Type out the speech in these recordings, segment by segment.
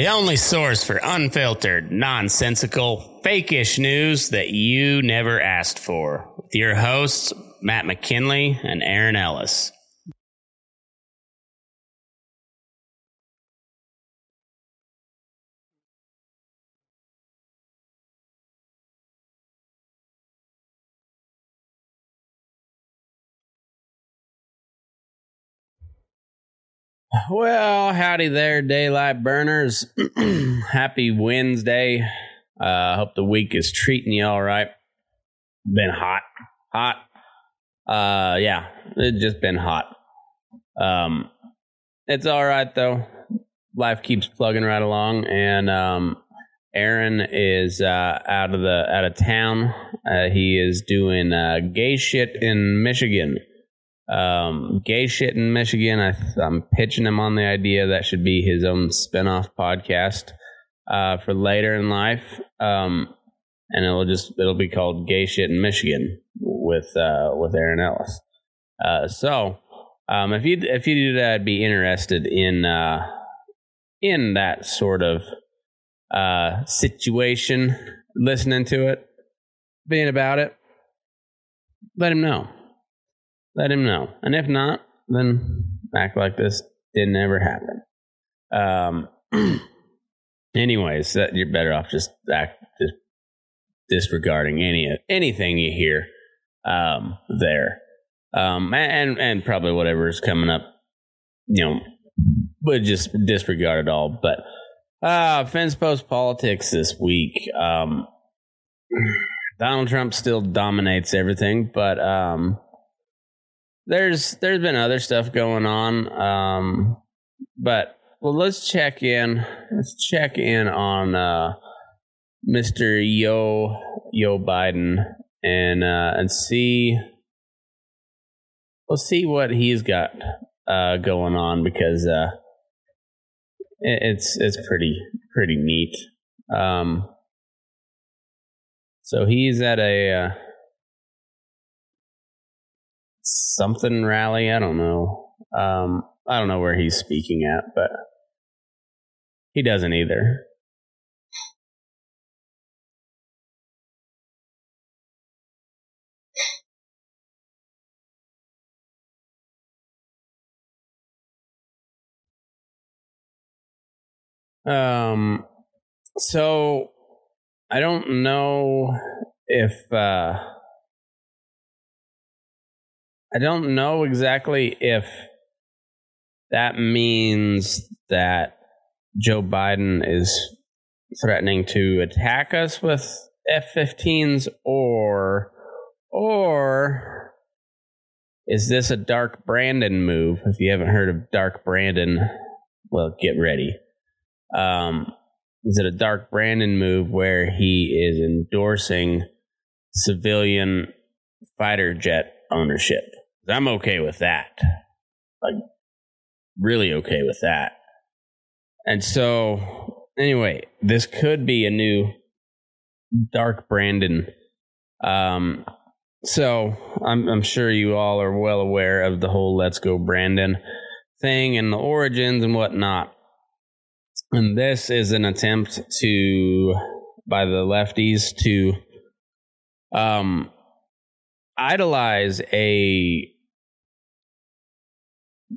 the only source for unfiltered, nonsensical, fake-ish news that you never asked for. With your hosts, Matt McKinley and Aaron Ellis. Well, howdy there, daylight burners. Happy Wednesday. Uh, hope the week is treating you all right. Been hot, hot. Uh, yeah, it's just been hot. Um, it's all right though. Life keeps plugging right along, and um, Aaron is uh, out of the out of town. Uh, he is doing uh, gay shit in Michigan um, gay shit in Michigan. I, am pitching him on the idea that should be his own spinoff podcast uh, for later in life, um, and it'll just it'll be called Gay Shit in Michigan with uh, with Aaron Ellis. Uh, so um, if you if you do that, I'd be interested in uh, in that sort of uh, situation, listening to it, being about it. Let him know let him know. And if not, then act like this didn't ever happen. Um, anyways, that you're better off just act just disregarding any anything you hear um, there, um, and and probably whatever is coming up, you know, but just disregard it all. But uh, fence post politics this week. Um, Donald Trump still dominates everything, but um, there's there's been other stuff going on, um, but well, let's check in. Let's check in on uh, Mr. Yo Yo Biden and uh, and see. We'll see what he's got uh, going on because uh, it's it's pretty pretty neat. Um, so he's at a uh, something rally. I don't know. Um, I don't know where he's speaking at, but he doesn't either. Um, so I don't know if uh, I don't know exactly if that means that Joe Biden is threatening to attack us with F-15s or or is this a Dark Brandon move? If you haven't heard of Dark Brandon, well, get ready. Um, is it a Dark Brandon move where he is endorsing civilian fighter jet ownership? I'm okay with that. Like, really okay with that. And so, anyway, this could be a new Dark Brandon. Um, so I'm, I'm sure you all are well aware of the whole "Let's Go Brandon" thing and the origins and whatnot. And this is an attempt to, by the lefties, to um, idolize a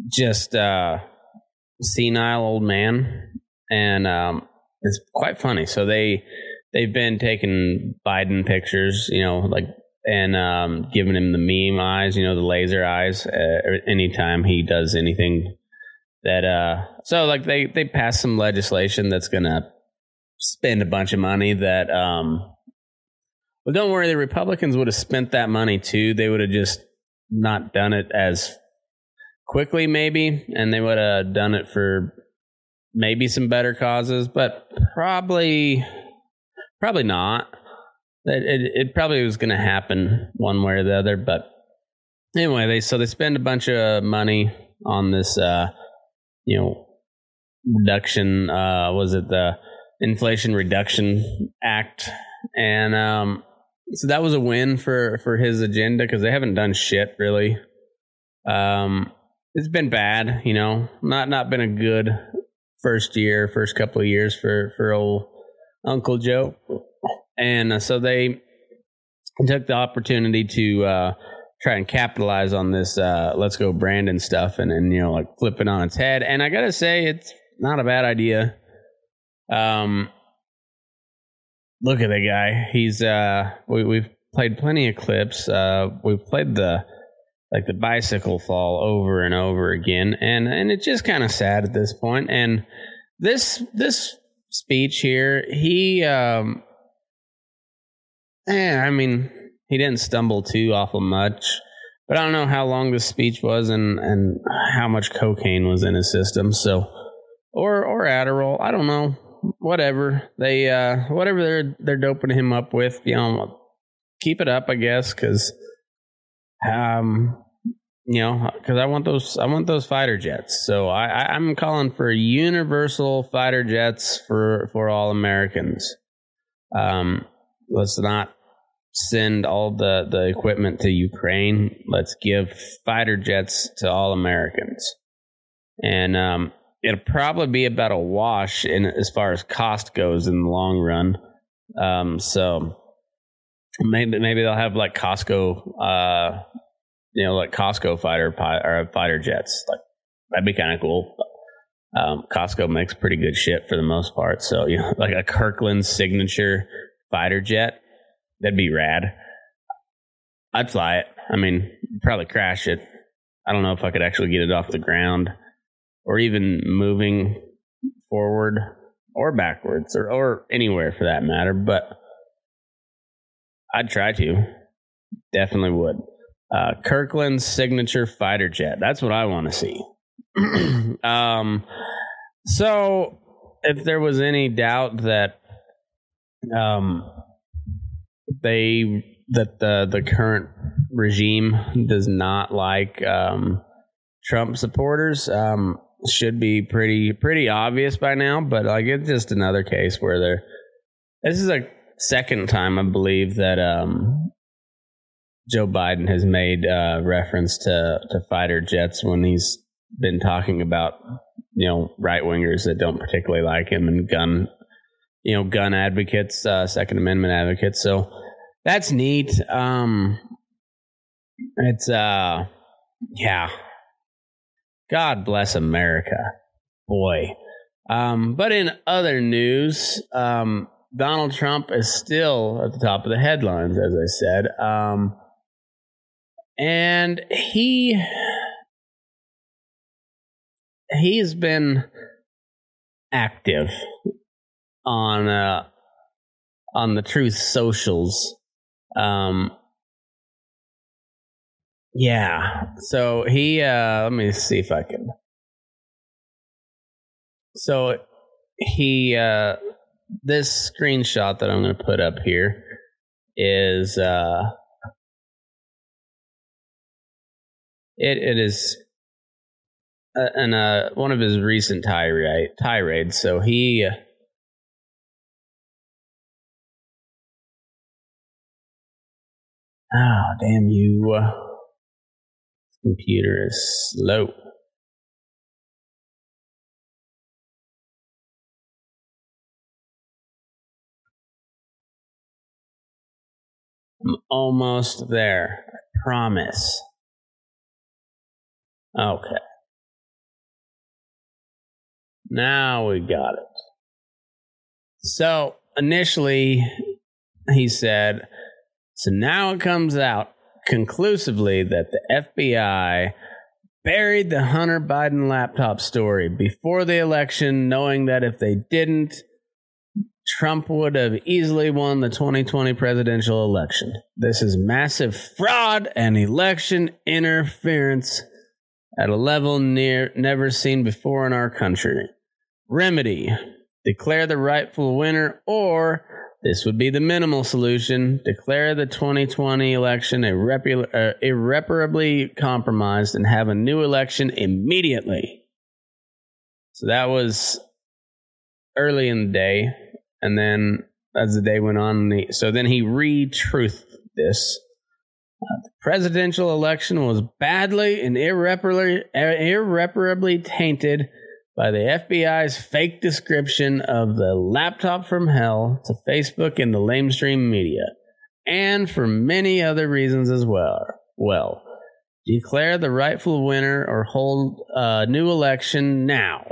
just uh senile old man and um it's quite funny. So they they've been taking biden pictures you know like and um giving him the meme eyes you know the laser eyes uh, anytime he does anything that uh so like they they passed some legislation that's gonna spend a bunch of money that um well, don't worry. The Republicans would have spent that money too. They would have just not done it as quickly, maybe, and they would have done it for maybe some better causes, but probably, probably not. It, it, it probably was going to happen one way or the other, but anyway, they so they spend a bunch of money on this, uh, you know, reduction. Uh, was it the Inflation Reduction Act? And um, so that was a win for for his agenda because they haven't done shit really. Um, it's been bad, you know, not not been a good first year, first couple of years for for old Uncle Joe, and uh, so they took the opportunity to uh, try and capitalize on this uh, "Let's Go Brandon" stuff, and and you know like flip it on its head. And I gotta say, it's not a bad idea. Um, look at the guy. He's uh, we we've played plenty of clips. Uh, we've played the like the bicycle fall over and over again, and and it's just kind of sad at this point. And this this speech here, he um, eh, I mean, he didn't stumble too awful much, but I don't know how long this speech was and and how much cocaine was in his system. So, or or Adderall, I don't know. Whatever they uh, whatever they're they're doping him up with, you know, keep it up, I guess, because um, you know, because I want those, I want those fighter jets. So I, I, am calling for universal fighter jets for for all Americans. Um, let's not send all the the equipment to Ukraine. Let's give fighter jets to all Americans, and um, it'll probably be about a wash in as far as cost goes in the long run. Um, so maybe maybe they'll have like Costco. Uh, you know, like Costco fighter or fighter jets. Like that'd be kind of cool. Um, Costco makes pretty good shit for the most part. So you know, like a Kirkland signature fighter jet, that'd be rad. I'd fly it. I mean, probably crash it. I don't know if I could actually get it off the ground or even moving forward or backwards or, or anywhere for that matter, but I'd try to. Definitely would. Uh, Kirkland's signature fighter jet. That's what I want to see. um, so, if there was any doubt that um, they that the the current regime does not like um, Trump supporters, um, should be pretty pretty obvious by now. But like it's just another case where they're. This is a second time I believe that um, Joe Biden has made uh, reference to to fighter jets when he's been talking about you know right wingers that don't particularly like him and gun you know gun advocates, uh, Second Amendment advocates. So that's neat. Um, it's uh, yeah. God bless America, boy. Um, but in other news, um, Donald Trump is still at the top of the headlines, as I said. Um, and he he's been active on uh on the truth socials um yeah so he uh let me see if i can so he uh this screenshot that i'm going to put up here is uh It it is uh, and uh, one of his recent tirade tirades. So he. Oh, damn you. Computer is slow. I'm almost there. I promise. Okay. Now we got it. So initially, he said, so now it comes out conclusively that the FBI buried the Hunter Biden laptop story before the election, knowing that if they didn't, Trump would have easily won the 2020 presidential election. This is massive fraud and election interference at a level near never seen before in our country. Remedy declare the rightful winner, or this would be the minimal solution declare the 2020 election irreparably, uh, irreparably compromised and have a new election immediately. So that was early in the day. And then as the day went on, so then he re truthed this Uh, the presidential election was badly and irreparably, irreparably tainted by the FBI's fake description of the laptop from hell to Facebook and the lamestream media, and for many other reasons as well. Well, declare the rightful winner or hold a new election now.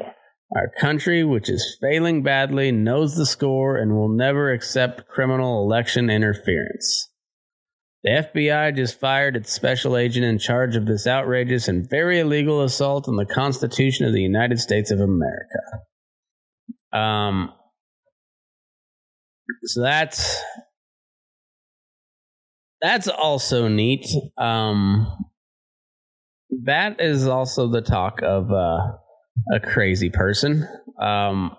Our country, which is failing badly, knows the score and will never accept criminal election interference. The FBI just fired its special agent in charge of this outrageous and very illegal assault on the Constitution of the United States of America. Um, so that's that's also neat. Um, that is also the talk of uh, a crazy person. Um,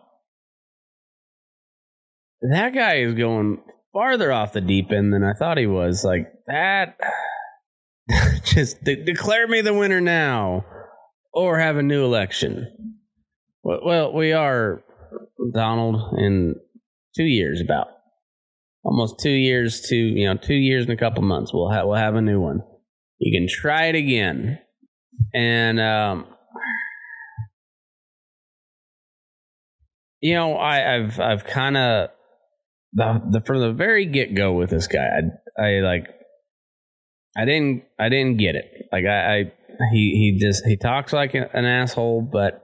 that guy is going farther off the deep end than I thought he was. Like that, just de- declare me the winner now, or have a new election. Well, we are Donald in two years, about almost two years to you know two years and a couple months. We'll have we'll have a new one. You can try it again, and um, you know I, I've I've kind of the, the from the very get go with this guy, I, I like, I didn't, I didn't get it. Like I, I he, he just he talks like an asshole, but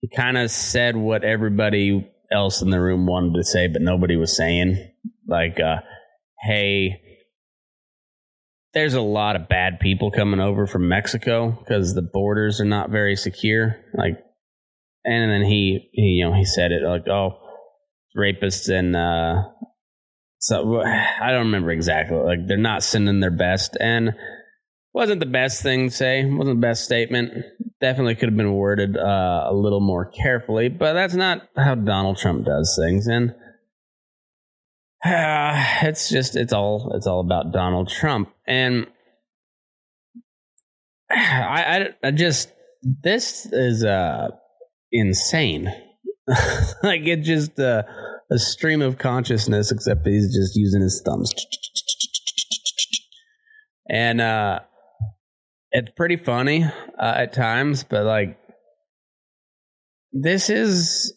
he kind of said what everybody else in the room wanted to say, but nobody was saying. Like, uh, hey, there's a lot of bad people coming over from Mexico because the borders are not very secure. Like, and then he, he, you know, he said it like, oh, rapists and uh, so I don't remember exactly. Like they're not sending their best, and wasn't the best thing to say. wasn't the best statement. Definitely could have been worded uh, a little more carefully, but that's not how Donald Trump does things, and. Uh, it's just it's all it's all about Donald Trump and I, I, I just this is uh insane like it's just uh, a stream of consciousness, except he's just using his thumbs. And uh, it's pretty funny uh, at times, but like this is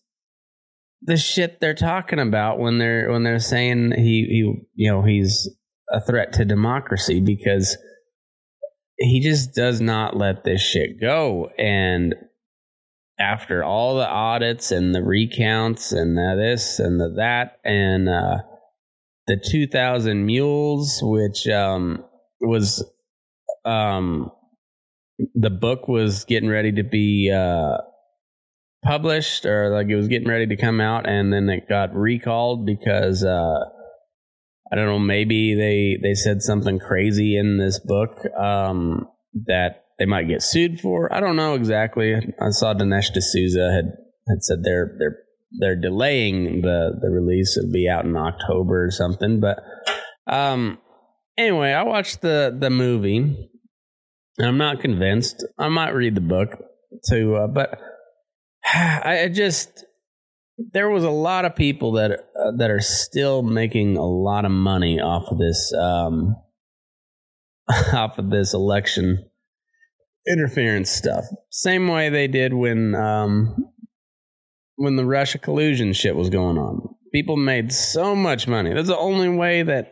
the shit they're talking about when they're when they're saying he he you know he's a threat to democracy because he just does not let this shit go and after all the audits and the recounts and the this and the that and uh, the 2000 mules which um, was um, the book was getting ready to be uh, published or like it was getting ready to come out and then it got recalled because uh, I don't know maybe they they said something crazy in this book um, that they might get sued for. I don't know exactly. I saw Dinesh D'Souza had had said they're they're they're delaying the the release. It'll be out in October or something. But um, anyway, I watched the the movie, and I'm not convinced. I might read the book too, uh, but I, just there was a lot of people that uh, that are still making a lot of money off of this um, off of this election interference stuff. Same way they did when um, when the Russia collusion shit was going on. People made so much money. That's the only way that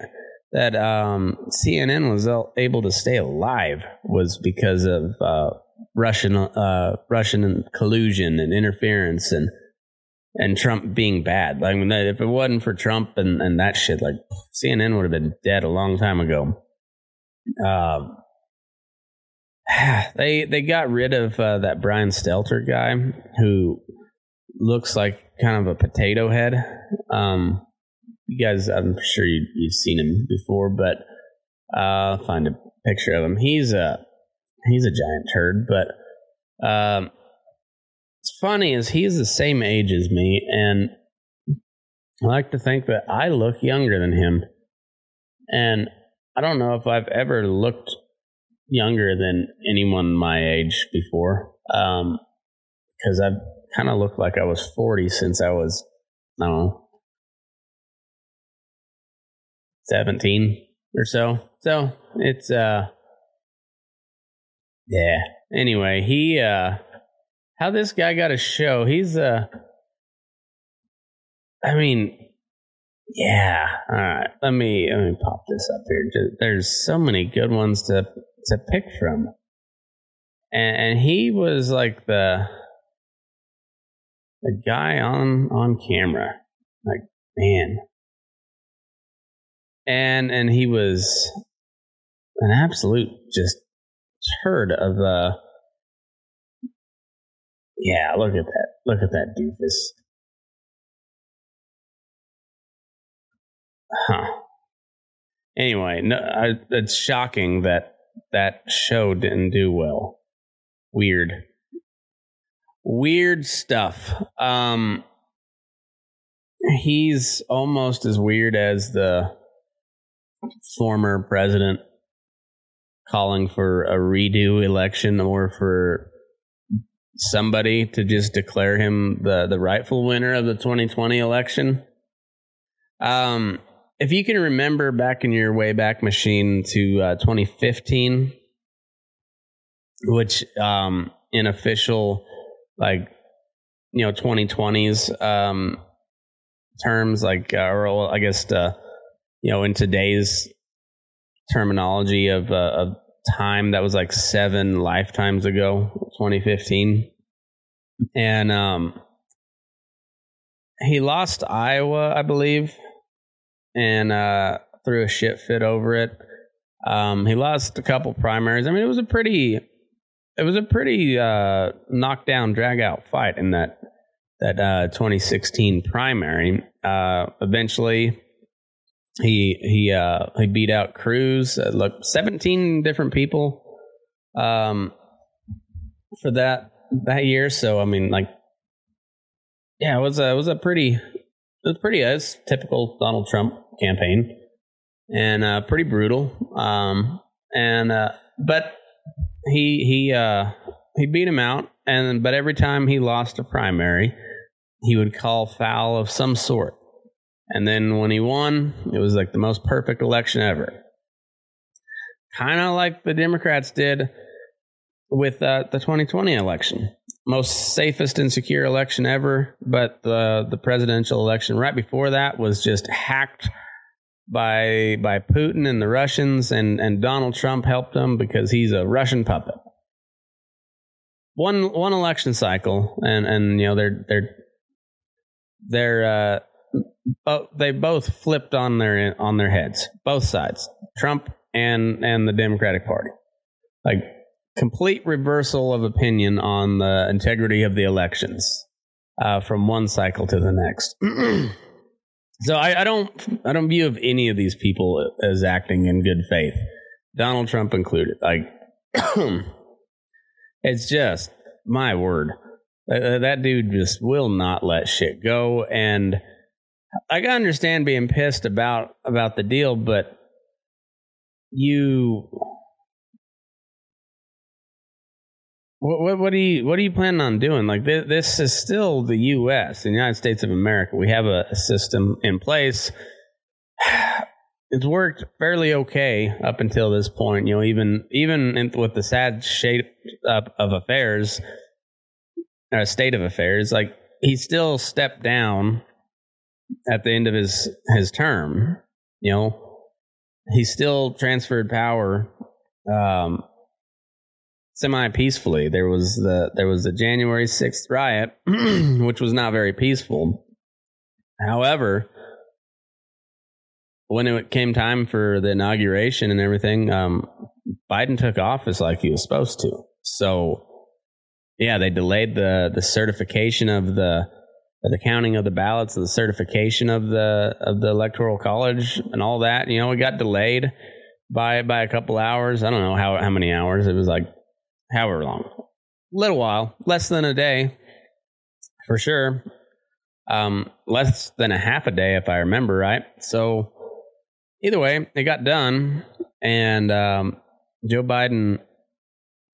that um, CNN was able to stay alive was because of uh, Russian uh, Russian collusion and interference and and Trump being bad. Like if it wasn't for Trump and, and that shit, like CNN would have been dead a long time ago. Um, they they got rid of uh, that Brian Stelter guy who looks like kind of a potato head. Um, you guys, I'm sure you, have seen him before, but uh, I'll find a picture of him. He's a he's a giant turd, but um, it's funny is he's the same age as me, and I like to think that I look younger than him, and I don't know if I've ever looked younger than anyone my age before. Um, because I've kind of looked like I was 40 since I was, I don't know, 17. or so. So it's uh yeah. Anyway, he uh how this guy got a show. He's uh I mean yeah. All right. Let me let me pop this up here. There's so many good ones to to pick from. And, and he was like the the guy on on camera. Like, man. And and he was an absolute just turd of uh yeah, look at that. Look at that doofus. Huh. Anyway, no, I, it's shocking that that show didn't do well. Weird. Weird stuff. Um he's almost as weird as the former president calling for a redo election or for somebody to just declare him the, the rightful winner of the 2020 election. Um, if you can remember back in your Wayback Machine to uh, 2015, which um, in official, like, you know, 2020s um, terms, like, uh, or I guess, uh, you know, in today's terminology of, uh, of time, that was like seven lifetimes ago, 2015. And um, he lost Iowa, I believe, and uh, threw a shit fit over it. Um, he lost a couple primaries. I mean, it was a pretty, it was a pretty uh, knockdown, drag out fight in that that uh, 2016 primary. Uh, eventually, he he uh, he beat out Cruz. Uh, look, seventeen different people um, for that that year. So I mean, like, yeah, it was a it was a pretty it was pretty as typical Donald Trump campaign, and uh, pretty brutal. Um, and uh, but he he uh, he beat him out, and but every time he lost a primary, he would call foul of some sort and then when he won, it was like the most perfect election ever. Kind of like the Democrats did with uh, the 2020 election. Most safest and secure election ever, but the the presidential election right before that was just hacked by by Putin and the Russians, and and Donald Trump helped them because he's a Russian puppet. One one election cycle, and and you know they're they're they're uh, they both flipped on their on their heads, both sides, Trump and and the Democratic Party, like complete reversal of opinion on the integrity of the elections uh, from one cycle to the next. so I, I don't I don't view of any of these people as acting in good faith, Donald Trump included. Like it's just my word. Uh, that dude just will not let shit go and I can understand being pissed about about the deal, but you what, what, what you what are you planning on doing? Like this, this is still the U.S. the United States of America. We have a, a system in place. It's worked fairly okay up until this point. You know, even even in, with the sad shape up of affairs, uh, state of affairs, like he still stepped down at the end of his his term. You know, he still transferred power um, semi peacefully. There was the there was the January sixth riot, which was not very peaceful. However, when it came time for the inauguration and everything, um, Biden took office like he was supposed to. So, yeah, they delayed the the certification of the the counting of the ballots, the certification of the of the electoral college, and all that. You know, it got delayed by by a couple hours. I don't know how how many hours. It was like however long, A little while, less than a day, for sure. Um, less than a half a day, if I remember right. So either way, it got done, and um, Joe Biden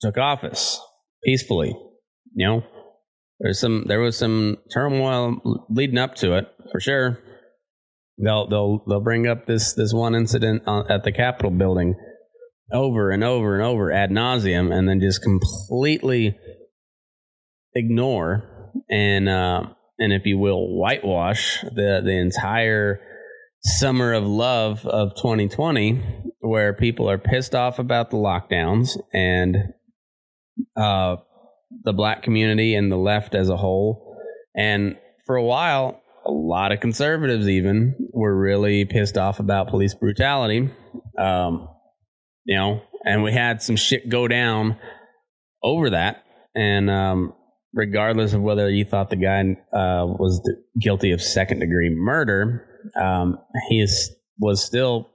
took office peacefully. You know, there's some there was some turmoil leading up to it for sure. they'll they'll they'll bring up this this one incident at the Capitol building over and over and over ad nauseum, and then just completely ignore and uh, and if you will whitewash the the entire summer of love of 2020 where people are pissed off about the lockdowns and uh, the black community and the left as a whole. And for a while a lot of conservatives even were really pissed off about police brutality. Um, you know and we had some shit go down over that and um, regardless of whether you thought the guy uh, was guilty of second degree murder, um, he is, was still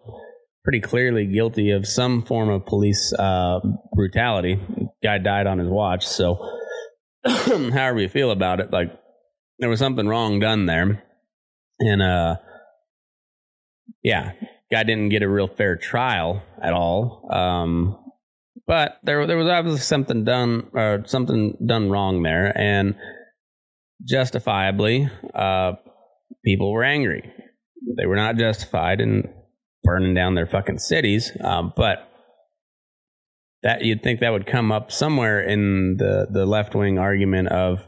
pretty clearly guilty of some form of police uh, brutality. Guy died on his watch. So, however you feel about it, like there was something wrong done there, and uh, yeah, guy didn't get a real fair trial at all. Um, but there there was obviously something done or something done wrong there, and justifiably, uh, people were angry. They were not justified in burning down their fucking cities, um, but that you'd think that would come up somewhere in the the left wing argument of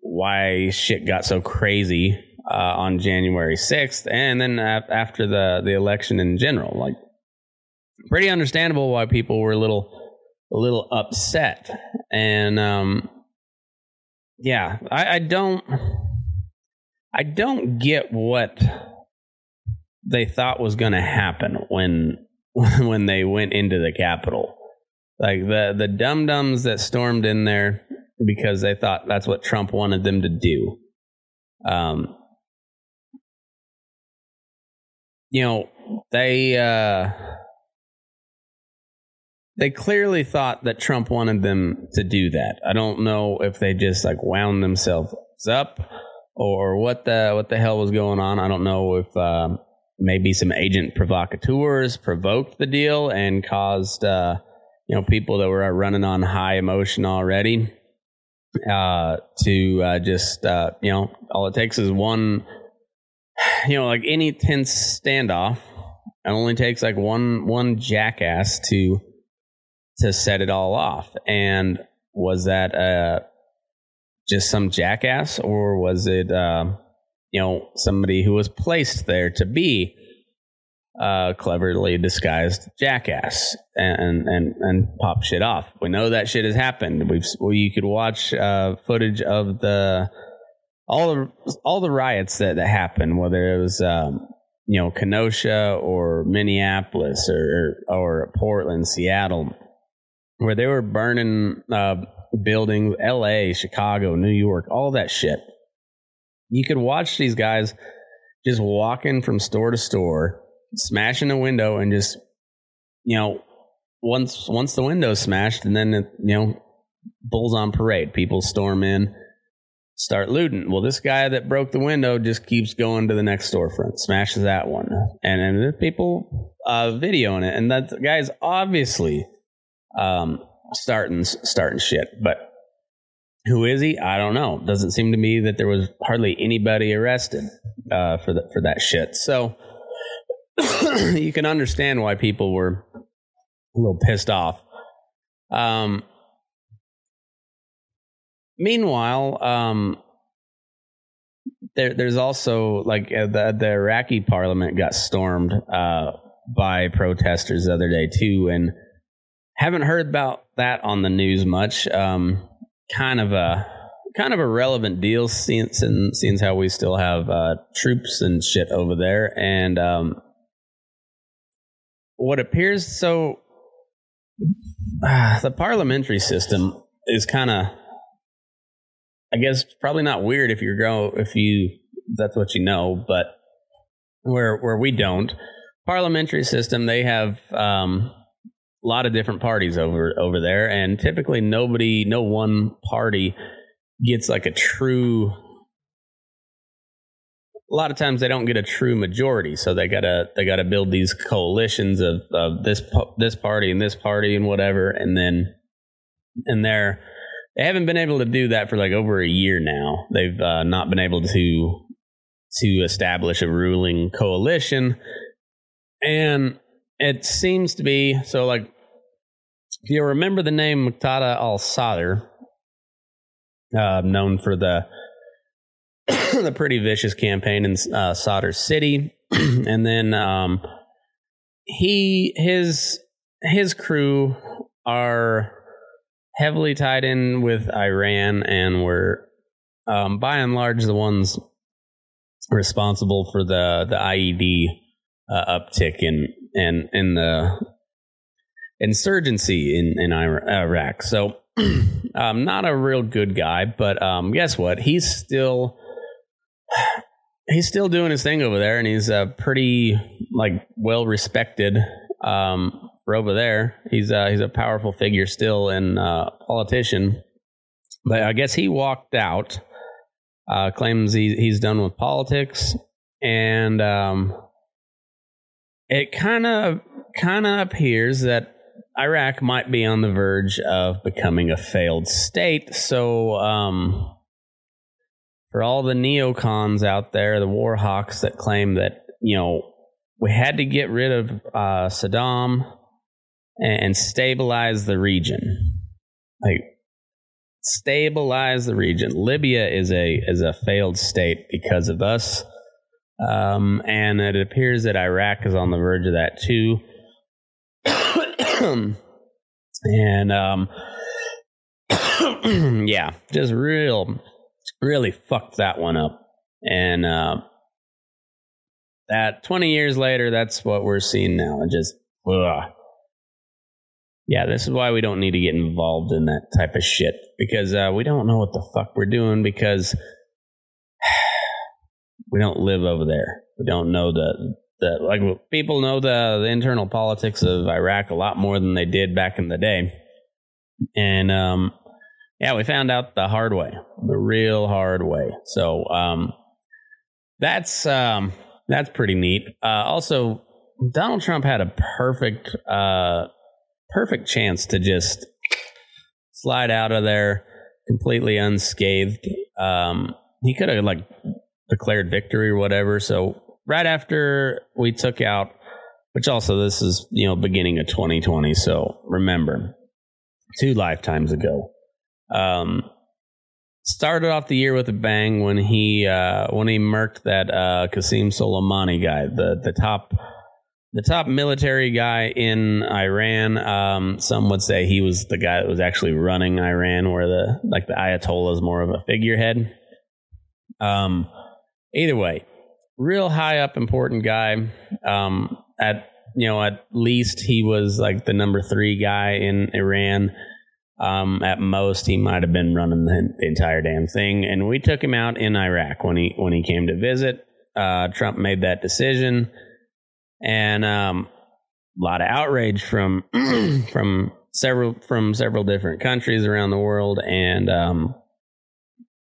why shit got so crazy uh, on January sixth, and then after the the election in general, like pretty understandable why people were a little a little upset. And um yeah I, I don't i don't get what they thought was going to happen when when they went into the capitol. Like the the dum dums that stormed in there because they thought that's what trump wanted them to do. Um you know they uh they clearly thought that Trump wanted them to do that. I don't know if they just like wound themselves up or what the what the hell was going on. I don't know if uh, maybe some agent provocateurs provoked the deal and caused uh, you know people that were running on high emotion already uh, to uh, just uh, you know all it takes is one you know like any tense standoff. It only takes like one one jackass to to set it all off. And was that uh, just some jackass, or was it uh, you know somebody who was placed there to be a cleverly disguised jackass and and and pop shit off? We know that shit has happened. We've well, you could watch uh, footage of the all the all the riots that that happened, whether it was. Um, you know, Kenosha or Minneapolis or or Portland, Seattle, where they were burning uh, buildings, L.A., Chicago, New York, all that shit. You could watch these guys just walking from store to store, smashing a window, and just you know, once once the window's smashed, and then you know, bulls on parade. People storm in, start looting. Well, this guy that broke the window just keeps going to the next storefront, smashes that one, and and people uh, videoing it, and that guy's obviously um, starting starting shit. But who is he? I don't know. Doesn't seem to me that there was hardly anybody arrested uh, for for that shit. So you can understand why people were a little pissed off. Um, meanwhile, um, there, there's also like uh, the the Iraqi parliament got stormed uh, by protesters the other day too, and haven't heard about that on the news much. Um, kind of a kind of a relevant deal since and since how we still have uh, troops and shit over there, and um, what appears so the parliamentary system is kind of, I guess, probably not weird if you're go if you that's what you know, but where where we don't parliamentary system, they have. Um, a lot of different parties over over there, and typically nobody, no one party gets like a true. A lot of times they don't get a true majority, so they gotta they gotta build these coalitions of, of this this party and this party and whatever, and then and they're they haven't been able to do that for like over a year now. They've uh, not been able to to establish a ruling coalition. And it seems to be so like if you remember the name Muqtada al Sadr, uh, known for the the pretty vicious campaign in uh, Sadr City, and then um, he his his crew are heavily tied in with Iran and were um, by and large the ones responsible for the the IED uh, uptick in in in the insurgency in in Iraq. So, um, not a real good guy, but um, guess what? He's still he's still doing his thing over there, and he's a pretty like well respected um, for over there. He's uh, he's a powerful figure still and uh, politician. But I guess he walked out. Uh, claims he, he's done with politics, and um, it kind of kind of appears that Iraq might be on the verge of becoming a failed state. So, um, for all the neocons out there, the war hawks that claim that you know we had to get rid of uh, Saddam and stabilize the region, like stabilize the region. Libya is a is a failed state because of us, um, and it appears that Iraq is on the verge of that too. and um, yeah, just real, really fucked that one up. And uh, that 20 years later, that's what we're seeing now. It just, ugh. Yeah, this is why we don't need to get involved in that type of shit because uh, we don't know what the fuck we're doing because we don't live over there. We don't know the the like people know the, the internal politics of Iraq a lot more than they did back in the day. And um, yeah, we found out the hard way, the real hard way. So um, that's um, that's pretty neat. Uh, also, Donald Trump had a perfect uh, perfect chance to just slide out of there completely unscathed. Um, he could have like declared victory or whatever. So right after we took out, which also this is you know beginning of 2020. So remember, two lifetimes ago. Um, started off the year with a bang when he uh, when he murked that uh, Qasem Soleimani guy, the the top the top military guy in Iran. Um, some would say he was the guy that was actually running Iran, where the like the Ayatollah is more of a figurehead. Um, either way, real high up important guy. Um, at you know at least he was like the number three guy in Iran. Um, at most, he might have been running the, the, entire damn thing, and we took him out in Iraq when he when he came to visit. Uh, Trump made that decision, and um, a lot of outrage from from several from several different countries around the world, and um,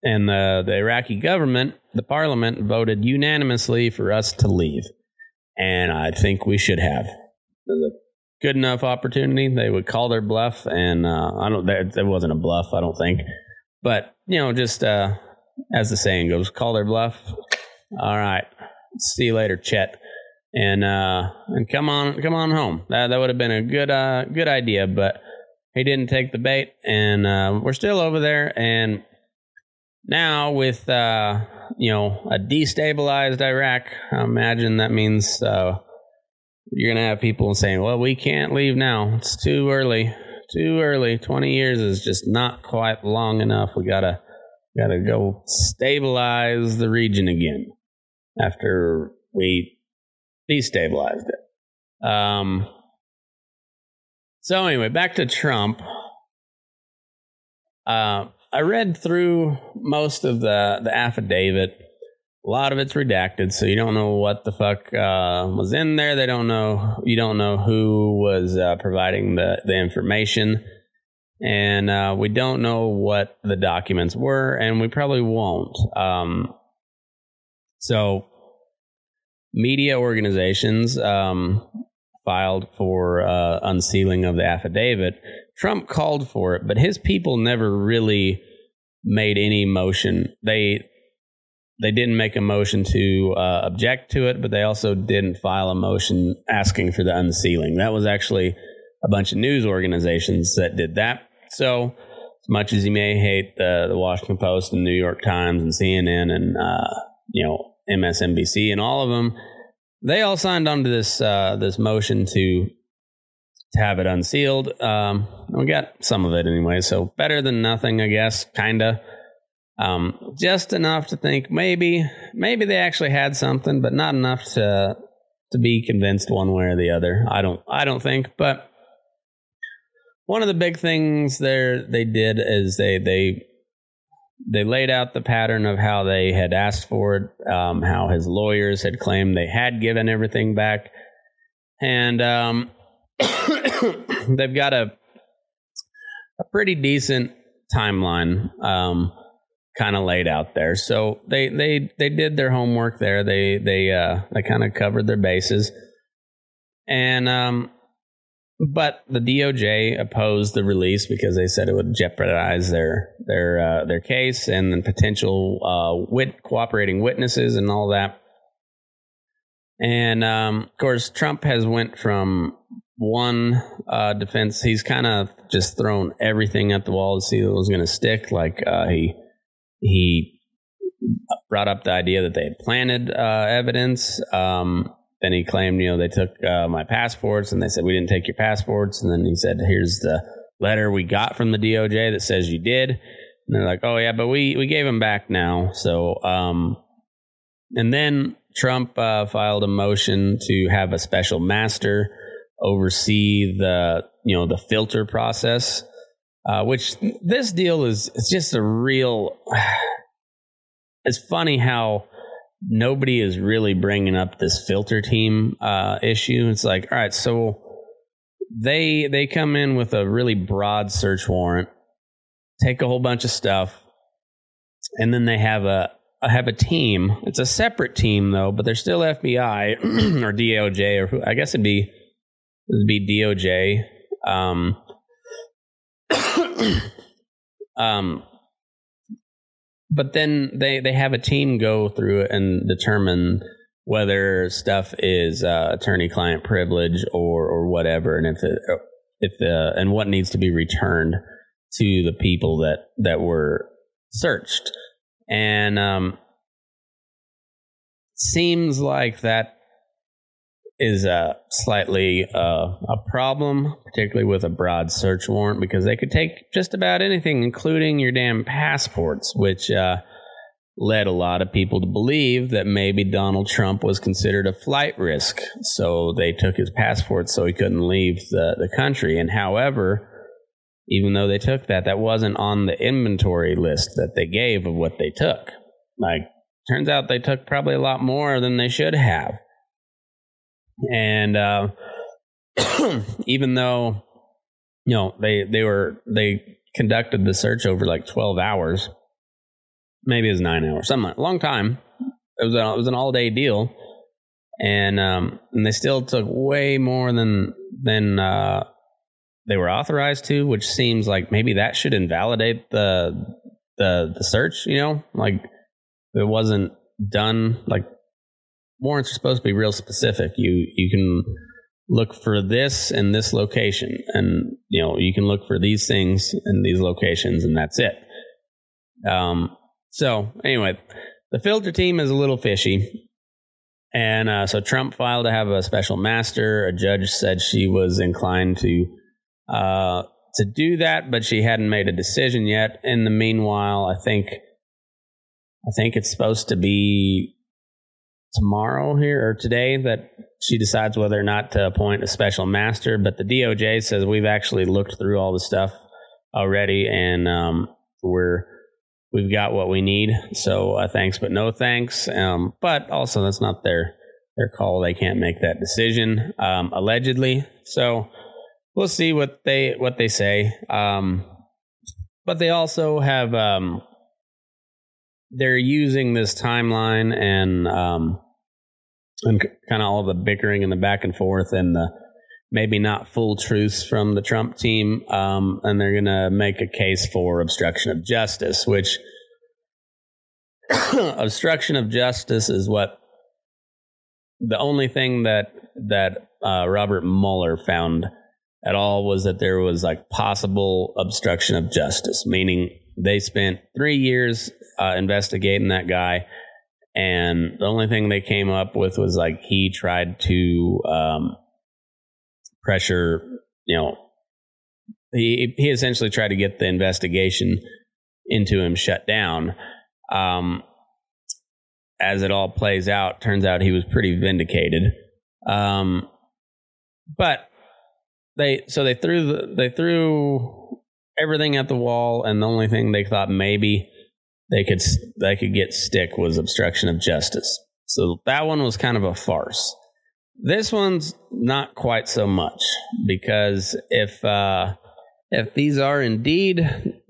and the the Iraqi government, the parliament voted unanimously for us to leave, and I think we should have a good enough opportunity, they would call their bluff. And uh, I don't, that, that wasn't a bluff, I don't think. But, you know, just uh, as the saying goes, call their bluff. All right. See you later, Chet. And uh, and come on, come on home. That that would have been a good uh, good idea, but he didn't take the bait, and uh, we're still over there. And now with uh, you know a destabilized Iraq, I imagine that means uh, you're to have people saying, well, we can't leave now. It's too early. Too early. 20 years is just not quite long enough. We got to got to go stabilize the region again after we destabilized it. Um, so anyway, back to Trump. Uh, I read through most of the the affidavit a lot of it's redacted, so you don't know what the fuck uh, was in there. They don't know. You don't know who was uh, providing the the information, and uh, we don't know what the documents were, and we probably won't. Um, so, media organizations um, filed for uh, unsealing of the affidavit. Trump called for it, but his people never really made any motion. They they didn't make a motion to uh, object to it, but they also didn't file a motion asking for the unsealing. That was actually a bunch of news organizations that did that. So, as much as you may hate the, the Washington Post and New York Times and CNN and uh, you know MSNBC and all of them, they all signed on to this uh, this motion to to have it unsealed. Um, we got some of it anyway, so better than nothing, I guess. Kinda. Um, just enough to think maybe maybe they actually had something, but not enough to to be convinced one way or the other. I don't I don't think, but one of the big things there they did is they they they laid out the pattern of how they had asked for it, um, how his lawyers had claimed they had given everything back, and um, they've got a a pretty decent timeline um, kind of laid out there. So they they they did their homework there. They they uh, they kind of covered their bases, and um, but the DOJ opposed the release because they said it would jeopardize their their uh, their case and the potential uh, wit cooperating witnesses and all that. And um, of course, Trump has went from one uh, defense. He's kind of just thrown everything at the wall to see what was going to stick. Like uh, he he brought up the idea that they had planted uh, evidence. Um, then he claimed, you know, they took uh, my passports and they said, we didn't take your passports. And then he said, here's the letter we got from the DOJ that says you did. And they're like, oh, yeah, but we, we gave them back now. So, um, and then Trump uh, filed a motion to have a special master oversee the, you know, the filter process, uh, which this deal is, it's just a real, it's funny how, nobody is really bringing up this filter team uh, issue. It's like, all right, so they they come in with a really broad search warrant, take a whole bunch of stuff, and then they have a have a team. It's a separate team though, but they're still FBI or DOJ or who, I guess it'd be it'd be DOJ. Um, um, but then they they have a team go through it and determine whether stuff is uh, attorney-client privilege or or whatever, and if it if uh, and what needs to be returned to the people that that were searched, and um, seems like that is a slightly uh, a problem, particularly with a broad search warrant, because they could take just about anything, including your damn passports, which uh, led a lot of people to believe that maybe Donald Trump was considered a flight risk. So they took his passport so he couldn't leave the, the country. And however, even though they took that, that wasn't on the inventory list that they gave of what they took. Like, turns out they took probably a lot more than they should have. And uh, even though you know they they were they conducted the search over like twelve hours, maybe it was nine hours, something a long time. It was a, it was an all day deal, and um, and they still took way more than than uh, they were authorized to, which seems like maybe that should invalidate the the the search. You know, like it wasn't done like warrants are supposed to be real specific. You you can look for this in this location, and you know you can look for these things in these locations, and that's it. Um. So anyway, the filter team is a little fishy, and uh, so Trump filed to have a special master. A judge said she was inclined to. Uh, to do that, but she hadn't made a decision yet. In the meanwhile, I think I think it's supposed to be tomorrow here or today that she decides whether or not to appoint a special master. But the DOJ says we've actually looked through all the stuff already, and um, we're we've got what we need. So uh, thanks, but no thanks. Um, but also that's not their their call. They can't make that decision um, allegedly. So we'll see what they what they say. Um, but they also have um, they're using this timeline and um, and kind of all the bickering and the back and forth and the maybe not full truths from the Trump team, um, and they're going to make a case for obstruction of justice, which obstruction of justice is what the only thing that that uh, Robert Mueller found at all was that there was like possible obstruction of justice, meaning they spent three years uh, investigating that guy, and the only thing they came up with was like he tried to um, pressure, you know, he he essentially tried to get the investigation into him shut down. Um, as it all plays out, turns out he was pretty vindicated. Um, but they so they threw the, they threw everything at the wall, and the only thing they thought maybe they could they could get stick was obstruction of justice. So that one was kind of a farce. This one's not quite so much because if uh, if these are indeed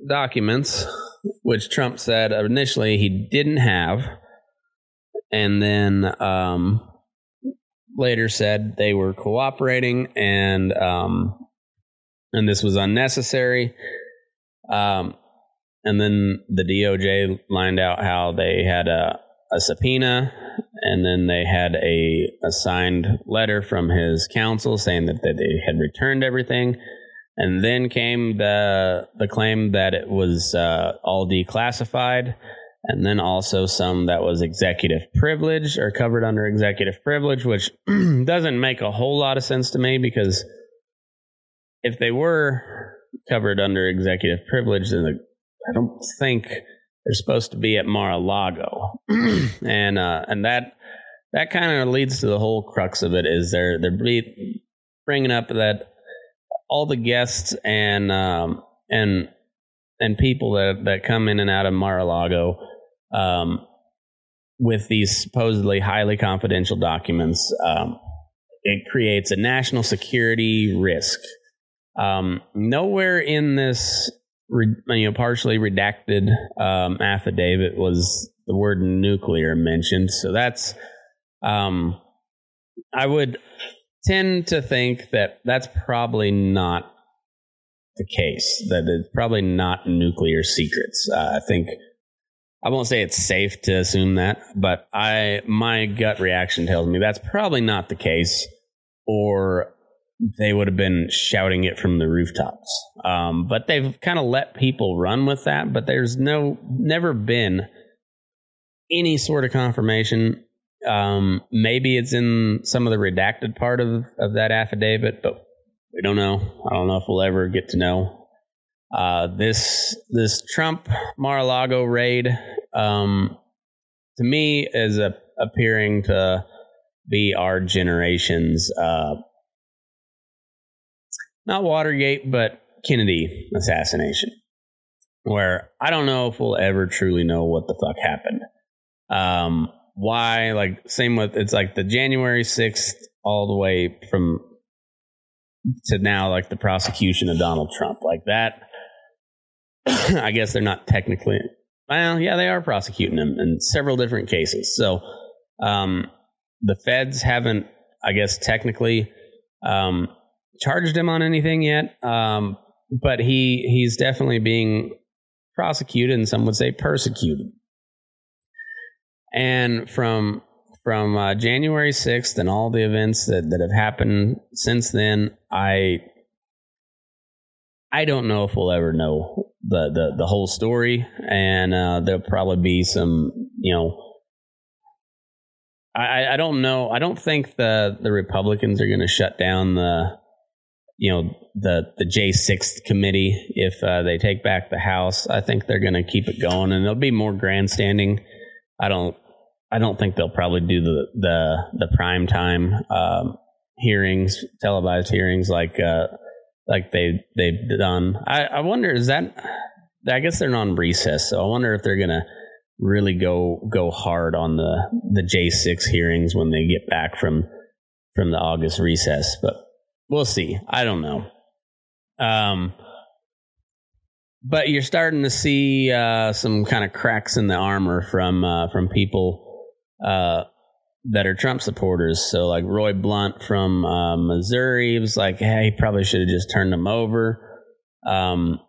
documents, which Trump said initially he didn't have, and then um, later said they were cooperating and um, and this was unnecessary. Um, and then the DOJ lined out how they had a, a subpoena and then they had a, a signed letter from his counsel saying that, that they had returned everything. And then came the the claim that it was uh, all declassified and then also some that was executive privilege or covered under executive privilege, which doesn't make a whole lot of sense to me because if they were covered under executive privilege, then the, I don't think they're supposed to be at Mar-a-Lago, and uh, and that that kind of leads to the whole crux of it is they're they're bringing up that all the guests and um, and and people that that come in and out of Mar-a-Lago um, with these supposedly highly confidential documents, um, it creates a national security risk. Um, nowhere in this, re- you know, partially redacted um, affidavit was the word nuclear mentioned. So that's, um, I would tend to think that that's probably not the case. That it's probably not nuclear secrets. Uh, I think I won't say it's safe to assume that, but I my gut reaction tells me that's probably not the case, or they would have been shouting it from the rooftops. Um, but they've kind of let people run with that. But there's no never been any sort of confirmation. Um, maybe it's in some of the redacted part of of that affidavit, but we don't know. I don't know if we'll ever get to know. Uh, this this Trump Mar-a-Lago raid, um, to me, is a, appearing to be our generation's uh, not Watergate, but Kennedy assassination, where I don't know if we'll ever truly know what the fuck happened. Um, why? Like same with it's like the January sixth all the way from to now, like the prosecution of Donald Trump, like that I guess they're not technically. Well, yeah, they are prosecuting him in several different cases. So um, the feds haven't, I guess, technically um, charged him on anything yet. Um, but he he's definitely being prosecuted, and some would say persecuted. And from from uh, January sixth and all the events that that have happened since then, I I don't know if we'll ever know the the, the whole story, and uh, there'll probably be some, you know. I, I don't know. I don't think the the Republicans are going to shut down the, you know, the the J six committee if uh, they take back the House. I think they're going to keep it going, and there'll be more grandstanding. I don't. I don't think they'll probably do the the the prime time um, hearings, televised hearings like uh, like they they've done. I, I wonder is that I guess they're on recess, so I wonder if they're gonna really go go hard on the the J six hearings when they get back from from the August recess. But we'll see. I don't know. Um, but you're starting to see uh, some kind of cracks in the armor from uh, from people uh, that are Trump supporters. So like Roy Blunt from uh, Missouri was like, hey, he probably should have just turned him over. Um,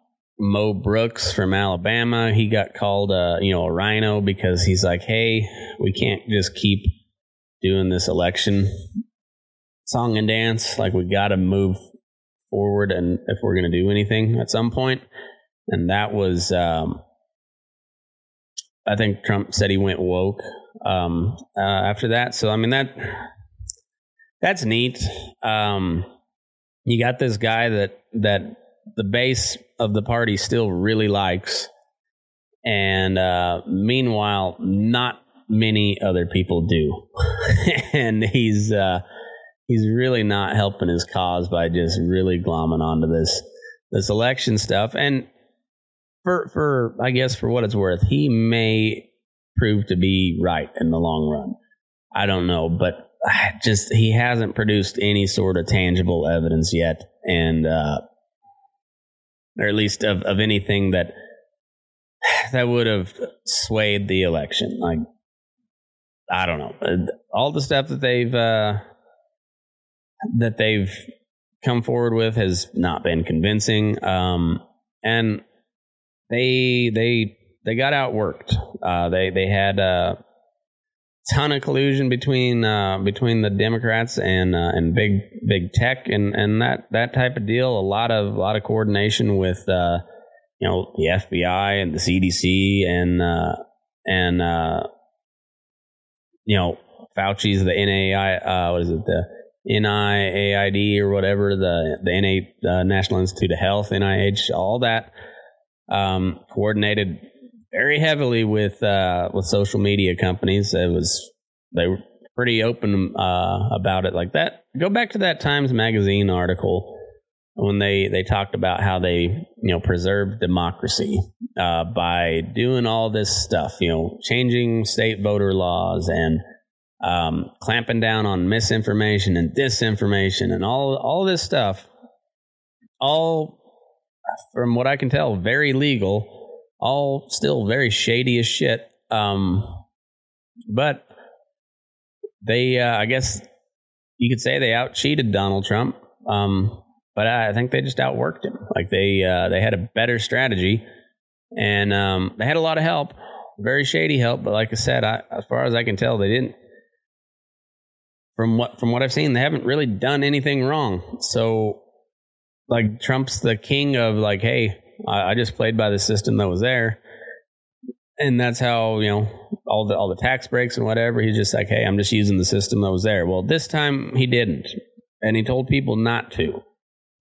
Mo Brooks from Alabama. He got called, uh, you know, a RINO because he's like, hey, we can't just keep doing this election song and dance. Like, we got to move forward, and if we're to do anything at some point, and that was, um, I think Trump said he went woke um, uh, after that. So I mean that that's neat. Um, you got this guy that that the base of the party still really likes, and uh, meanwhile, not many other people do, and he's uh, he's really not helping his cause by just really glomming onto this this election stuff. And for for I guess for what it's worth, he may prove to be right in the long run. I don't know, but just he hasn't produced any sort of tangible evidence yet, and uh, or at least of, of anything that that would have swayed the election. Like I don't know, all the stuff that they've uh, that they've come forward with has not been convincing, um, and they they they got outworked. Uh, they they had a ton of collusion between uh, between the Democrats and uh, and big big tech and and that that type of deal. A lot of a lot of coordination with uh, you know the FBI and the CDC and uh, and uh, you know Fauci's the NAI what is it the NIAID or whatever the the NA National Institute of Health NIH all that um, coordinated very heavily with uh, with social media companies. It was they were pretty open uh, about it like that. Go back to that Times Magazine article when they they talked about how they you know preserve democracy uh, by doing all this stuff. You know, changing state voter laws and um, clamping down on misinformation and disinformation and all all this stuff. All from what I can tell, very legal all still very shady as shit. Um, but they, uh, I guess you could say they out cheated Donald Trump. Um, but I think they just outworked him. Like they, uh, they had a better strategy and, um, they had a lot of help, very shady help. But like I said, I, as far as I can tell, they didn't, from what, from what I've seen, they haven't really done anything wrong. So like Trump's the king of like, Hey, I, I just played by the system that was there and that's how you know all the all the tax breaks and whatever. He's just like, hey, I'm just using the system that was there. Well, this time he didn't, and he told people not to.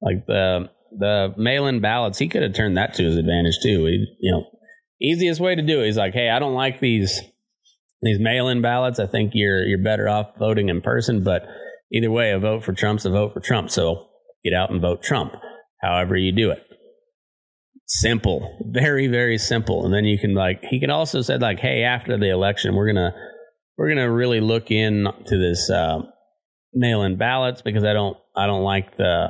Like the the mail-in ballots, he could have turned that to his advantage too. He, you know, easiest way to do it. He's like, hey, I don't like these these mail-in ballots. I think you're you're better off voting in person. But either way, a vote for Trump's a vote for Trump. So get out and vote Trump. However you do it simple very very simple and then you can like he can also said like hey after the election we're gonna we're gonna really look into this uh, mail-in ballots because i don't i don't like the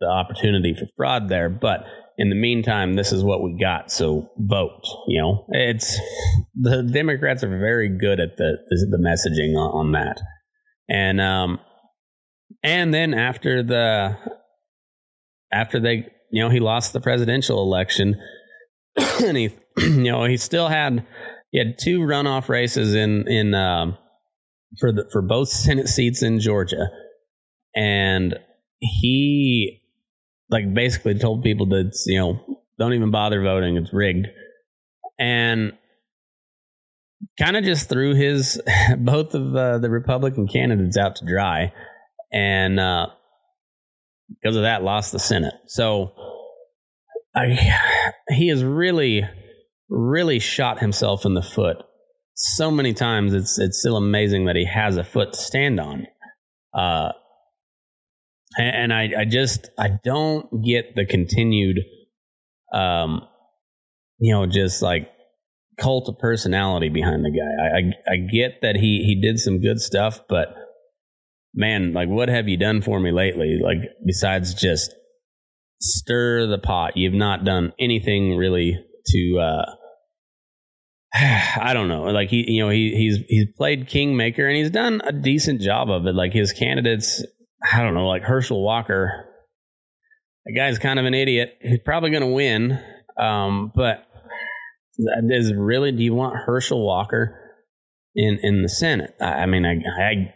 the opportunity for fraud there but in the meantime this is what we got so vote you know? It's the democrats are very good at the the messaging on, on that. And um and then after the after they you know, he lost the presidential election, and he, you know, he still had he had two runoff races in in um, for the for both Senate seats in Georgia, and he like basically told people that you know don't even bother voting, it's rigged, and kind of just threw his both of uh, the Republican candidates out to dry, and uh, because of that, lost the Senate. So I, he has really, really shot himself in the foot so many times. It's it's still amazing that he has a foot to stand on. Uh, and, I, I just I don't get the continued, um, you know, just like cult of personality behind the guy. I, I, I get that he he did some good stuff, but man, like, what have you done for me lately? Like, besides just stir the pot, you've not done anything really to, uh, I don't know. Like he, you know, he he's he's played kingmaker and he's done a decent job of it. Like his candidates, I don't know, like Herschel Walker. The guy's kind of an idiot. He's probably going to win Um, but is really, do you want Herschel Walker in in the Senate? I, I mean, I, I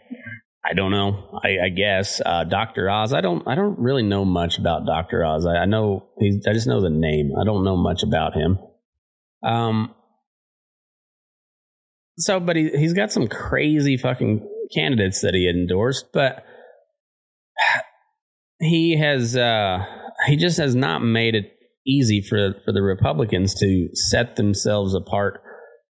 I don't know. I, I guess uh, Doctor Oz. I don't. I don't really know much about Doctor Oz. I, I know. He's, I just know the name. I don't know much about him. Um. So, but he he's got some crazy fucking candidates that he endorsed, but he has uh he just has not made it easy for for the Republicans to set themselves apart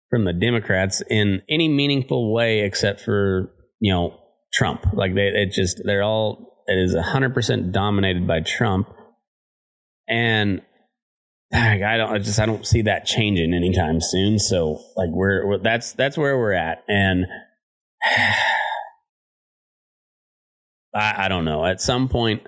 from the Democrats in any meaningful way except for you know Trump. Like they it just they're all it is 100% dominated by Trump. And I don't I just I don't see that changing anytime soon. So like we're, we're that's that's where we're at. And I, I don't know. At some point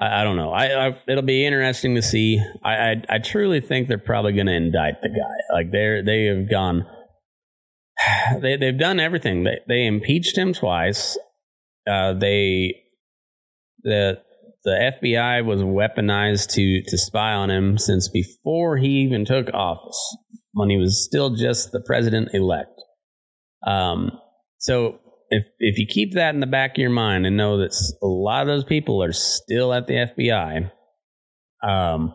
I, I don't know. I, I, it'll be interesting to see. I I, I truly think they're probably going to indict the guy. Like they're they have gone. They they've done everything. They they impeached him twice. Uh, they the the FBI was weaponized to to spy on him since before he even took office, when he was still just the president elect. Um, so if if you keep that in the back of your mind and know that a lot of those people are still at the FBI, um,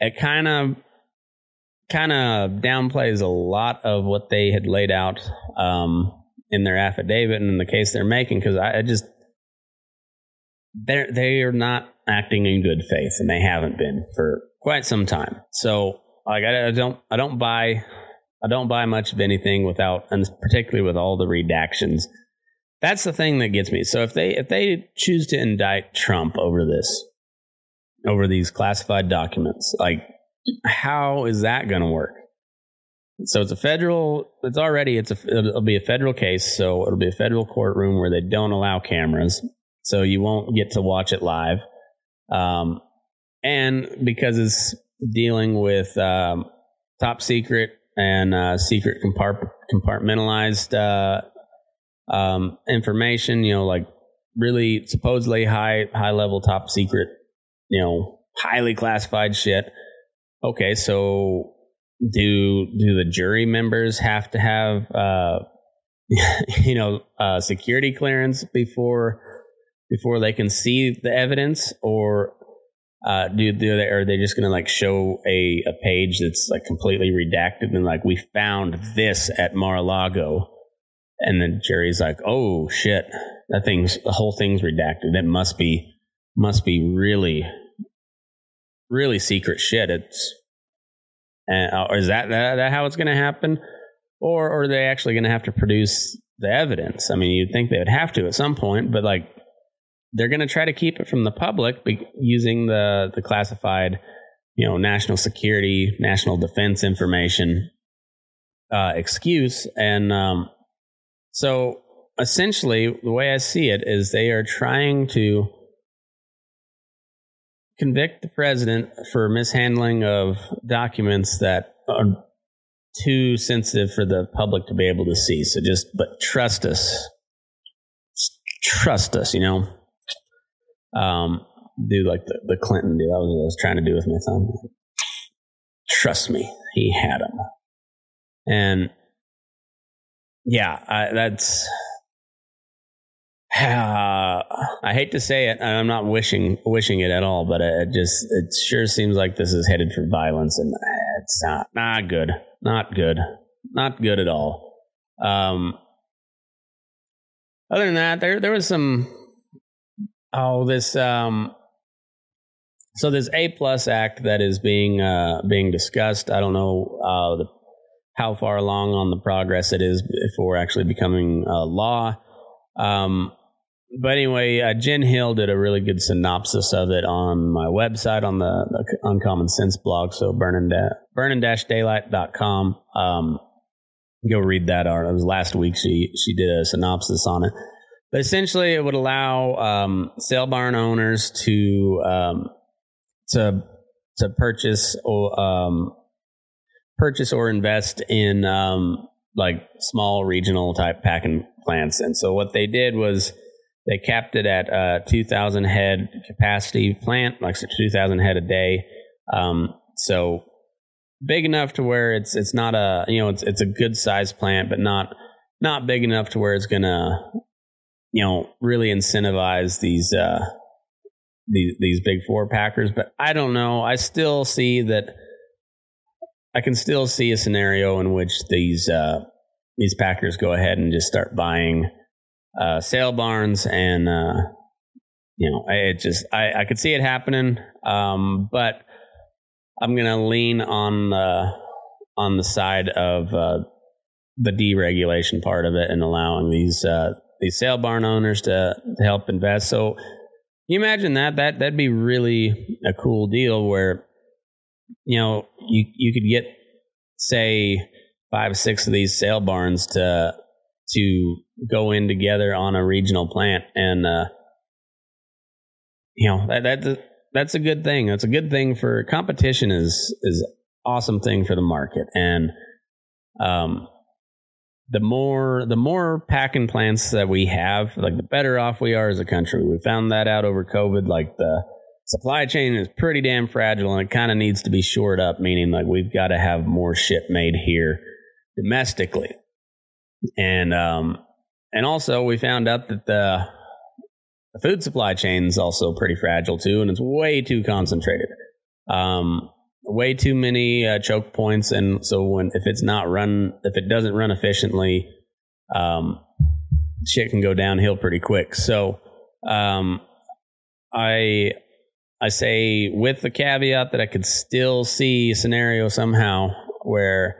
it kind of kind of downplays a lot of what they had laid out um, in their affidavit and in the case they're making because I, I just they're they are not acting in good faith and they haven't been for quite some time. So like I, I don't I don't buy I don't buy much of anything without, and particularly with all the redactions. That's the thing that gets me. So if they if they choose to indict Trump over this, over these classified documents, like how is that going to work? So it's a federal. It's already it's a it'll be a federal case. So it'll be a federal courtroom where they don't allow cameras, so you won't get to watch it live. Um, and because it's dealing with um, top secret and uh, secret compart- compartmentalized uh, um, information. You know, like really supposedly high high level top secret. You know, highly classified shit. Okay, so do do the jury members have to have uh, you know uh, security clearance before before they can see the evidence, or uh, do, do they, are they just going to like show a, a page that's like completely redacted and like we found this at Mar-a-Lago, and then Jerry's like, oh shit, that thing's the whole thing's redacted. It must be must be really really secret shit. It's and uh, is that, that that how it's going to happen, or, or are they actually going to have to produce the evidence? I mean, you'd think they would have to at some point, but like they're going to try to keep it from the public using the the classified, you know, national security, national defense information uh, excuse, and um, so essentially, the way I see it is they are trying to convict the president for mishandling of documents that are too sensitive for the public to be able to see. So just, but trust us. Trust us, you know um, do like the, the Clinton deal. That was what I was trying to do with my thumb. Trust me, he had them. And yeah, I, that's. Uh, I hate to say it, I'm not wishing wishing it at all, but it just it sure seems like this is headed for violence, and it's not not good, not good, not good at all. Um, other than that, there there was some Oh, this um so this A plus act that is being uh being discussed. I don't know uh the, how far along on the progress it is before actually becoming uh, law. Um but anyway, uh, Jen Hill did a really good synopsis of it on my website on the, the Uncommon Sense blog. So burning da- burning-daylight.com. Um, go read that art. It was last week. She, she did a synopsis on it. But essentially, it would allow um, sale barn owners to um, to to purchase or um, purchase or invest in um, like small regional type packing plants. And so what they did was they capped it at uh, 2,000 head capacity plant, like so 2,000 head a day. Um, so big enough to where it's it's not a you know it's it's a good size plant, but not not big enough to where it's gonna you know really incentivize these uh, these these big four packers. But I don't know. I still see that. I can still see a scenario in which these uh, these packers go ahead and just start buying uh, sale barns and uh, you know it just I, I could see it happening um, but i'm gonna lean on the on the side of uh, the deregulation part of it and allowing these uh, these sale barn owners to, to help invest. So you imagine that that that'd be really a cool deal where you know you you could get say five six of these sale barns to to go in together on a regional plant and uh, you know that that's that's a good thing. That's a good thing for competition is is awesome thing for the market. And um the more the more packing plants that we have like the better off we are as a country we found that out over covid like the supply chain is pretty damn fragile and it kind of needs to be shored up meaning like we've got to have more shit made here domestically and um, and also we found out that the, the food supply chain is also pretty fragile too, and it's way too concentrated. Um, way too many uh, choke points, and so when if it's not run, if it doesn't run efficiently, um, shit can go downhill pretty quick. So, um, I I say with the caveat that I could still see a scenario somehow where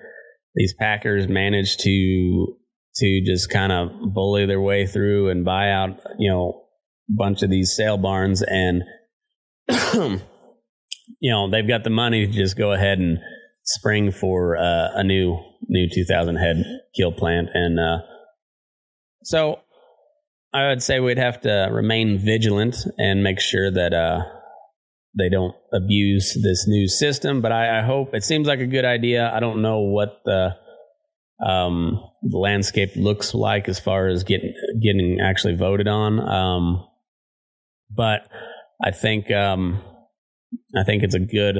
these Packers manage to to just kind of bully their way through and buy out, you know, a bunch of these sale barns and you know, they've got the money to just go ahead and spring for uh, a new new 2000 head kill plant and uh, so I would say we'd have to remain vigilant and make sure that uh, they don't abuse this new system. But I, I, hope it seems like a good idea. I don't know what the um, the landscape looks like as far as getting getting actually voted on. Um, but I think um, I think it's a good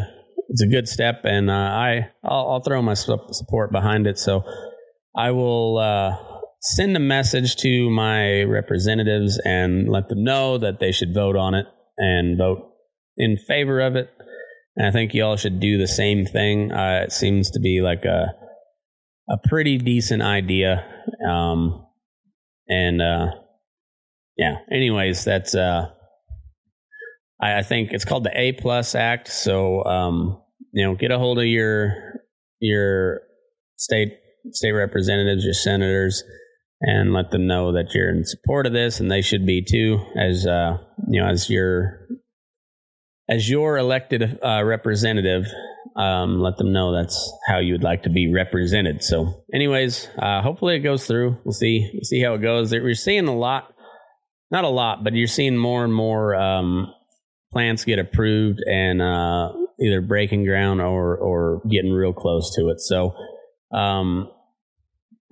it's a good step, and uh, I I'll, I'll, throw my support behind it. So I will uh, send a message to my representatives and let them know that they should vote on it and vote in favor of it. And I think y'all should do the same thing. Uh, it seems to be like a a pretty decent idea. Um, and uh, yeah, anyways, that's uh, I, I, think it's called the A Plus Act. So um, you know, get a hold of your your state state representatives, your senators, and let them know that you're in support of this, and they should be too, as uh, you know, as your as your elected uh, representative um, let them know that's how you would like to be represented. So, anyways, uh, hopefully it goes through. We'll see. We'll see how it goes. We're seeing a lot, not a lot, but you're seeing more and more um, plants get approved and uh, either breaking ground or or getting real close to it. So, um,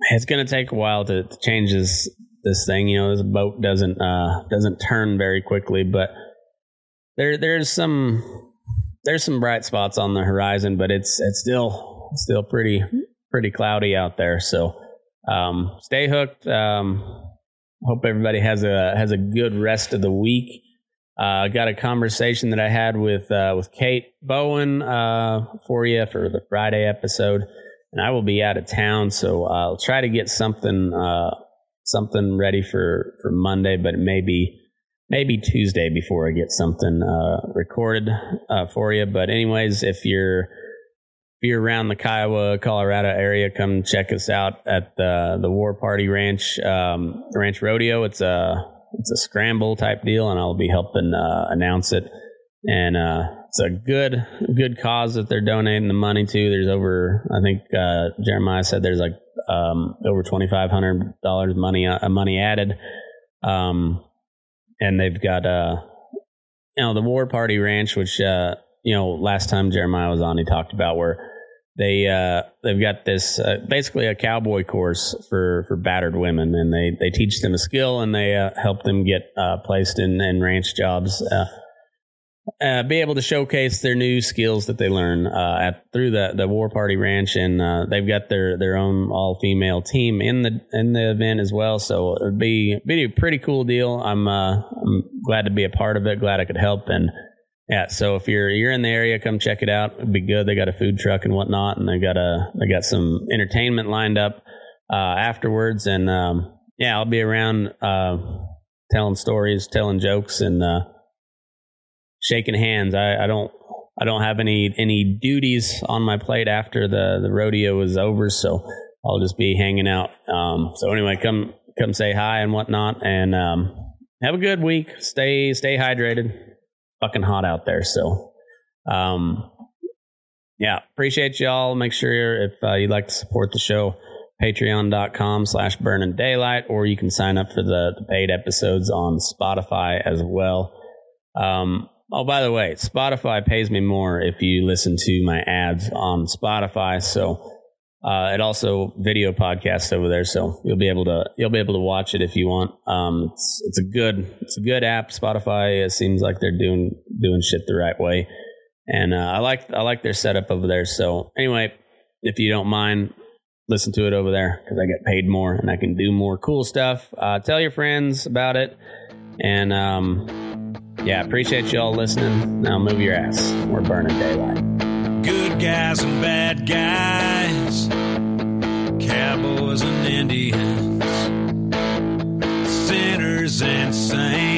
it's going to take a while to, to, change this this thing. You know, this boat doesn't uh, doesn't turn very quickly, but there there's some there's some bright spots on the horizon, but it's it's still still pretty pretty cloudy out there. So um, stay hooked. Um, hope everybody has a has a good rest of the week. I uh, got a conversation that I had with uh, with Kate Bowen uh, for you for the Friday episode, and I will be out of town, so I'll try to get something uh, something ready for for Monday, but maybe maybe Tuesday before I get something uh, recorded uh, for you. But anyways, if you're if you're around the Kiowa, Colorado area, come check us out at the the War Party Ranch um, Ranch Rodeo. It's a it's a scramble type deal, and I'll be helping uh, announce it. And uh, it's a good good cause that they're donating the money to. There's over I think uh, Jeremiah said there's like um, over twenty five hundred dollars money uh, money added. Um, and they've got uh, you know, the War Party Ranch, which uh, you know, last time Jeremiah was on, he talked about where they uh, they've got this uh, basically a cowboy course for for battered women, and they they teach them a skill and they uh, help them get uh, placed in, in ranch jobs. Uh, uh, be able to showcase their new skills that they learn at through the the War Party Ranch, and they've got their their own all female team in the in the event as well. So it'd be be a pretty cool deal. I'm I'm glad to be a part of it. Glad I could help and yeah, so if you're you're in the area, come check it out. It'd be good. They got a food truck and whatnot, and they got a they got some entertainment lined up uh, afterwards. And um, yeah, I'll be around uh, telling stories, telling jokes, and uh, shaking hands. I, I don't I don't have any any duties on my plate after the the rodeo is over, so I'll just be hanging out. Um, so anyway, come come say hi and whatnot, and um, have a good week. Stay stay hydrated fucking hot out there. So, um, yeah, appreciate y'all. Make sure if uh, you'd like to support the show, patreon.com slash burning daylight, or you can sign up for the, the paid episodes on Spotify as well. Um, oh, by the way, Spotify pays me more if you listen to my ads on Spotify. So, uh, it also video podcasts over there, so you'll be able to you'll be able to watch it if you want. Um, it's it's a good it's a good app. Spotify it seems like they're doing doing shit the right way, and uh, I like I like their setup over there. So anyway, if you don't mind, listen to it over there because I get paid more and I can do more cool stuff. Uh, tell your friends about it, and um, yeah, appreciate you all listening. Now move your ass. We're burning daylight good guys and bad guys, cowboys and Indians, sinners and saints,